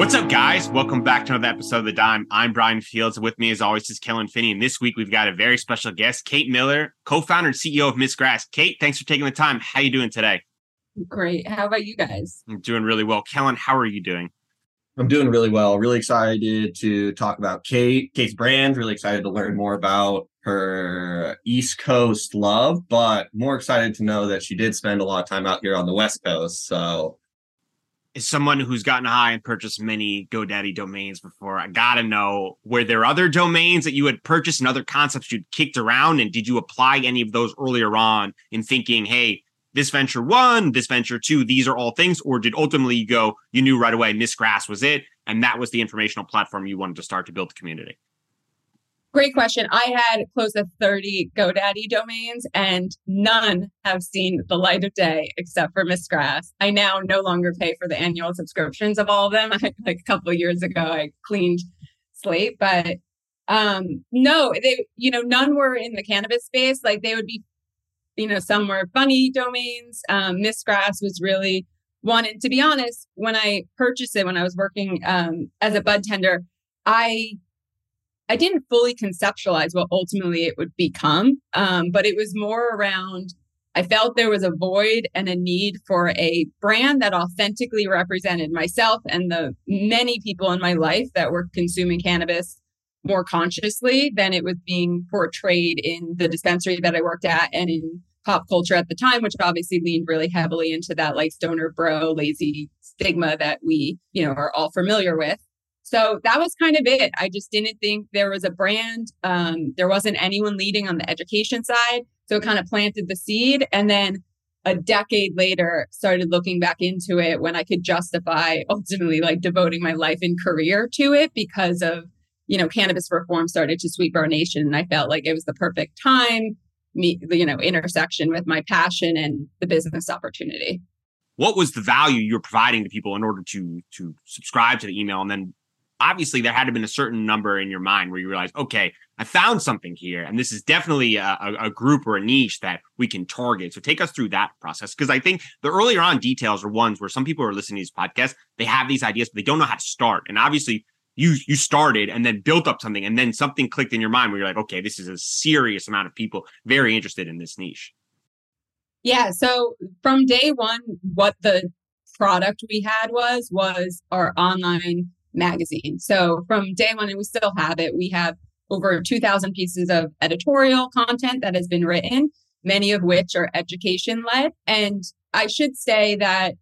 What's up, guys? Welcome back to another episode of The Dime. I'm Bryan Fields. With me, as always, is Kellan Finney. And this week, we've got a very special guest, Kate Miller, co-founder and CEO of Miss Grass. Kate, thanks for taking the time. How you doing today? Great. How about you guys? I'm doing really well. Kellan, how are you doing? I'm doing really well. Really excited to talk about Kate, Kate's brand. Really excited to learn more about her East Coast love, but more excited to know that she did spend a lot of time out here on the West Coast. So as someone who's gotten high and purchased many GoDaddy domains before, I gotta know were there other domains that you had purchased and other concepts you'd kicked around? And did you apply any of those earlier on in thinking, hey, this venture one, this venture two, these are all things? Or did ultimately you go, you knew right away Miss Grass was it, and that was the informational platform you wanted to start to build the community? Great question. I had close to 30 GoDaddy domains and none have seen the light of day except for Miss Grass. I now no longer pay for the annual subscriptions of all of them. I, like a couple years ago, I cleaned slate, but um, no, they, you know, none were in the cannabis space. Like they would be, you know, some were funny domains. Um, Miss Grass was really. And to be honest, when I purchased it, when I was working um, as a bud tender, I I didn't fully conceptualize what ultimately it would become, um, but it was more around. I felt there was a void and a need for a brand that authentically represented myself and the many people in my life that were consuming cannabis more consciously than it was being portrayed in the dispensary that I worked at and in pop culture at the time, which obviously leaned really heavily into that like stoner bro lazy stigma that we, you know, are all familiar with. So that was kind of it. I just didn't think there was a brand. Um, there wasn't anyone leading on the education side. So it kind of planted the seed. And then a decade later, started looking back into it when I could justify ultimately like devoting my life and career to it because of, you know, cannabis reform started to sweep our nation. And I felt like it was the perfect time, me, you know, intersection with my passion and the business opportunity what was the value you were providing to people in order to to subscribe to the email and then obviously there had to have been a certain number in your mind where you realize, okay, I found something here, and this is definitely a, a, group or a niche that we can target. So take us through that process because I think the earlier on details are ones where some people are listening to these podcasts, they have these ideas, but they don't know how to start. And obviously, you you started and then built up something, and then something clicked in your mind where you're like, okay, this is a serious amount of people very interested in this niche. Yeah. So from day one, what the product we had was was our online magazine. So from day one, and we still have it, we have over 2,000 pieces of editorial content that has been written, many of which are education led. And I should say that,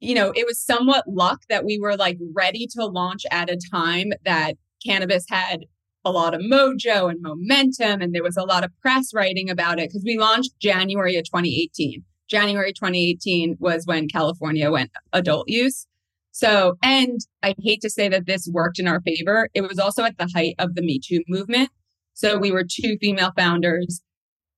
you know, it was somewhat luck that we were like ready to launch at a time that cannabis had a lot of mojo and momentum. And there was a lot of press writing about it because we launched January of 2018. January 2018 was when California went adult use. So, and I hate to say that this worked in our favor. It was also at the height of the Me Too movement. So we were two female founders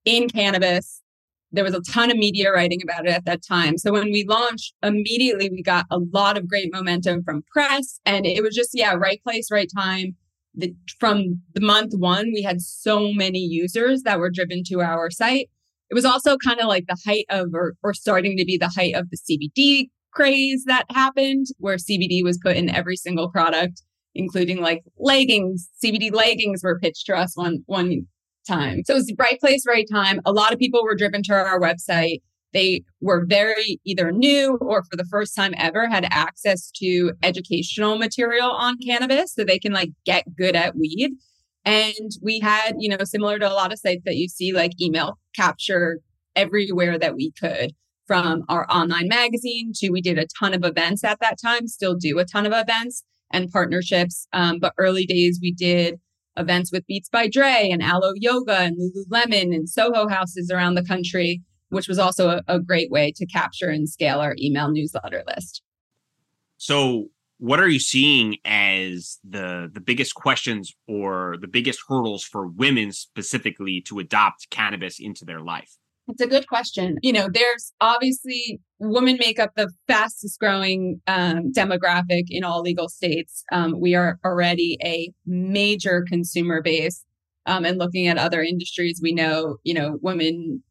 in cannabis. There was a ton of media writing about it at that time. So when we launched, immediately we got a lot of great momentum from press and it was just, yeah, right place, right time. The, from the month one, we had so many users that were driven to our site. It was also kind of like the height of, or, or starting to be the height of the CBD craze that happened where CBD was put in every single product, including like leggings. CBD leggings were pitched to us one one time. So it was right place, right time. A lot of people were driven to our website. They were very either new or for the first time ever had access to educational material on cannabis so they can like get good at weed. And we had, you know, similar to a lot of sites that you see, like email capture everywhere that we could from our online magazine to we did a ton of events at that time, still do a ton of events and partnerships. Um, but early days, we did events with Beats by Dre and Alo Yoga and Lululemon and Soho houses around the country, which was also a, a great way to capture and scale our email newsletter list. So what are you seeing as the the biggest questions or the biggest hurdles for women specifically to adopt cannabis into their life? It's a good question. You know, there's obviously women make up the fastest growing um, demographic in all legal states. Um, we are already a major consumer base. Um, and looking at other industries, we know, you know, women,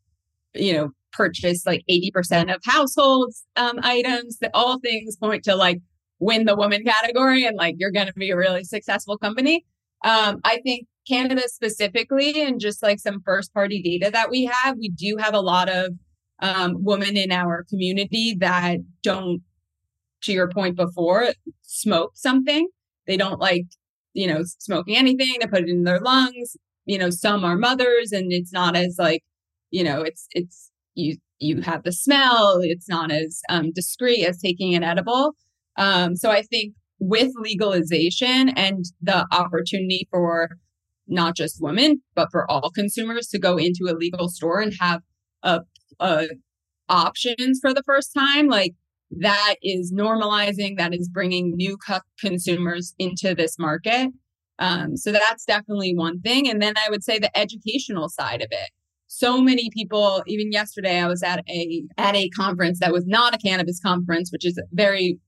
you know, purchase like 80% of households um, items that all things point to like win the woman category and like you're going to be a really successful company. Um, I think Canada specifically, and just like some first party data that we have, we do have a lot of um, women in our community that don't, to your point before, smoke something. They don't like, you know, smoking anything to put it in their lungs. You know, some are mothers and it's not as like, you know, it's, it's, you, you have the smell. It's not as um, discreet as taking an edible. Um, so I think with legalization and the opportunity for not just women, but for all consumers to go into a legal store and have a, a options for the first time, like that is normalizing, that is bringing new consumers into this market. Um, so that's definitely one thing. And then I would say the educational side of it. So many people, even yesterday, I was at a at a conference that was not a cannabis conference, which is very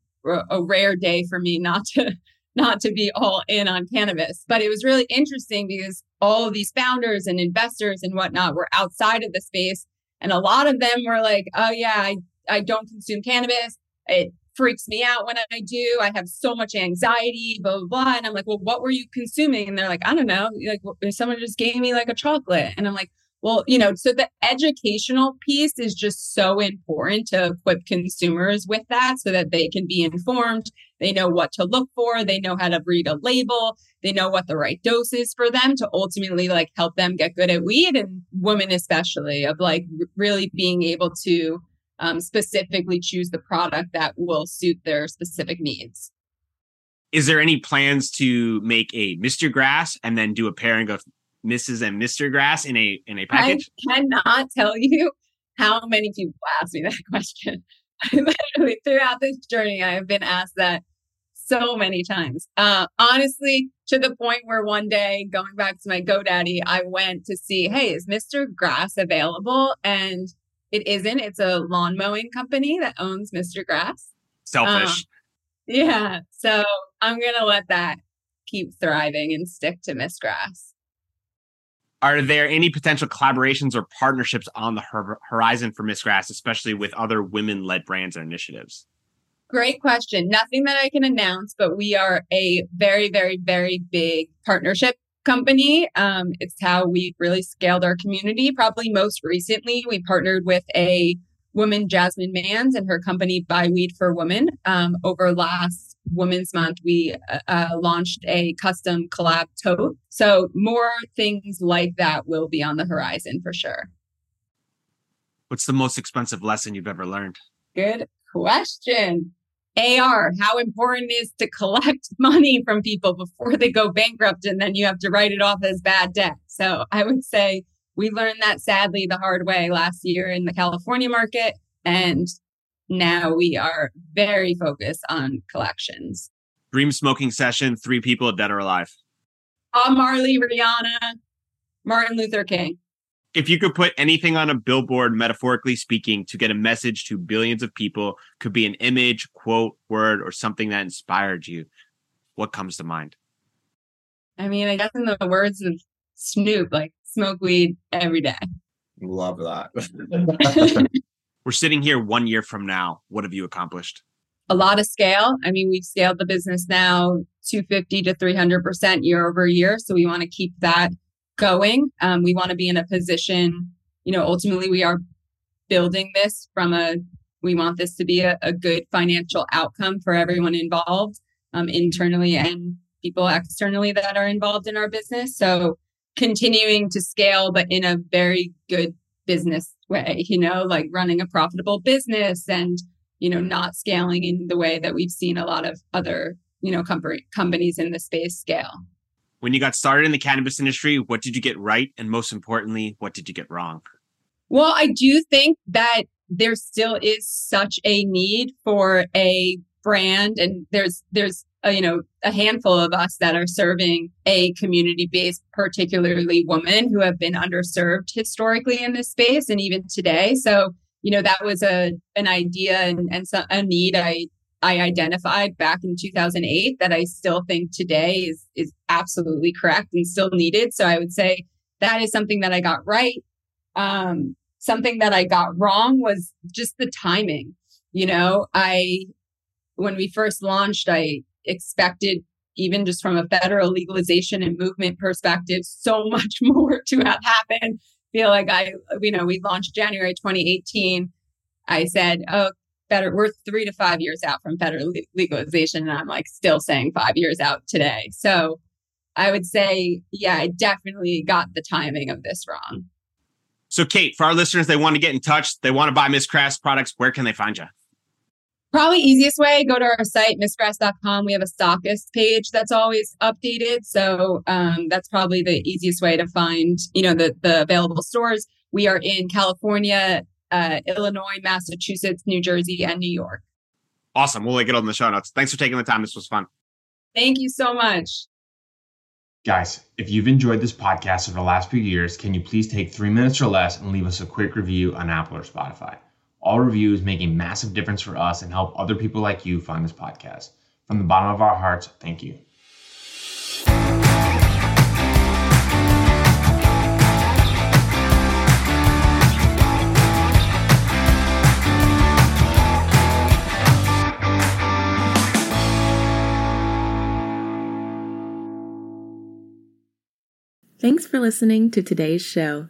a rare day for me not to not to be all in on cannabis. But it was really interesting because all of these founders and investors and whatnot were outside of the space. And a lot of them were like, oh, yeah, I, I don't consume cannabis. It freaks me out when I do. I have so much anxiety, blah, blah, blah. And I'm like, well, what were you consuming? And they're like, I don't know. Like, someone just gave me like a chocolate. And I'm like, well, you know, so the educational piece is just so important to equip consumers with that so that they can be informed. They know what to look for. They know how to read a label. They know what the right dose is for them to ultimately like help them get good at weed and women, especially, of like really being able to um, specifically choose the product that will suit their specific needs. Is there any plans to make a Mr. Grass and then do a pairing of Mrs. and Mr. Grass in a in a package? I cannot tell you how many people ask me that question. literally throughout this journey, I have been asked that so many times. Uh, honestly, to the point where one day, going back to my GoDaddy, I went to see, hey, is Mr. Grass available? And it isn't. It's a lawn mowing company that owns Mr. Grass. Selfish. Um, yeah. So I'm gonna let that keep thriving and stick to Miss Grass. Are there any potential collaborations or partnerships on the horizon for Miss Grass, especially with other women led brands and initiatives? Great question. Nothing that I can announce, but we are a very, very, very big partnership company. Um, it's how we really scaled our community. Probably most recently, we partnered with a woman, Jasmine Mans, and her company Buy Weed for Women. Um, over last Women's Month, we uh, uh, launched a custom collab tote. So more things like that will be on the horizon for sure. What's the most expensive lesson you've ever learned? Good question. AR, how important is to collect money from people before they go bankrupt and then you have to write it off as bad debt. So I would say we learned that sadly the hard way last year in the California market. And now we are very focused on collections. Dream smoking session, three people dead or alive. Bob Marley, Rihanna, Martin Luther King. If you could put anything on a billboard, metaphorically speaking, to get a message to billions of people, could be an image, quote, word, or something that inspired you, what comes to mind? I mean, I guess in the words of Snoop, like smoke weed every day. Love that. We're sitting here one year from now. What have you accomplished? A lot of scale. I mean, we've scaled the business now 250 to 300% year over year. So we want to keep that going. Um, we want to be in a position, you know, ultimately we are building this from a, we want this to be a, a good financial outcome for everyone involved um, internally and people externally that are involved in our business. So continuing to scale, but in a very good business way, you know, like running a profitable business and, you know, not scaling in the way that we've seen a lot of other, you know, company companies in the space scale. When you got started in the cannabis industry, what did you get right? And most importantly, what did you get wrong? Well, I do think that there still is such a need for a brand and there's there's a, you know a handful of us that are serving a community based particularly women who have been underserved historically in this space and even today. So you know that was a an idea and, and a need i i identified back in 2008 that i still think today is is absolutely correct and still needed. So i would say that is something that i got right. Um something that i got wrong was just the timing. You know i when we first launched, I expected, even just from a federal legalization and movement perspective, so much more to have happened. Feel like I, you know, we launched January 2018. I said, oh, better, we're three to five years out from federal legalization. And I'm like still saying five years out today. So I would say, yeah, I definitely got the timing of this wrong. So, Kate, for our listeners, they want to get in touch, they want to buy Miss Grass products. Where can they find you? Probably easiest way, go to our site, missgrass.com. We have a stockist page that's always updated. So um, that's probably the easiest way to find, you know, the, the available stores. We are in California, uh, Illinois, Massachusetts, New Jersey, and New York. Awesome. We'll link it on the show notes. Thanks for taking the time. This was fun. Thank you so much. Guys, if you've enjoyed this podcast over the last few years, can you please take three minutes or less and leave us a quick review on Apple or Spotify? All reviews make a massive difference for us and help other people like you find this podcast. From the bottom of our hearts, thank you. Thanks for listening to today's show.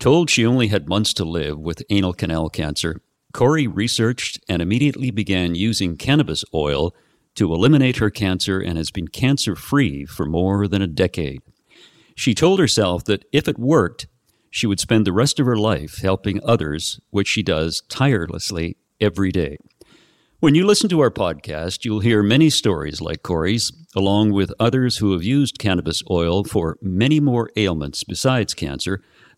Told she only had months to live with anal canal cancer, Corrie researched and immediately began using cannabis oil to eliminate her cancer and has been cancer free for more than a decade. She told herself that if it worked, she would spend the rest of her life helping others, which she does tirelessly every day. When you listen to our podcast, you'll hear many stories like Corrie's, along with others who have used cannabis oil for many more ailments besides cancer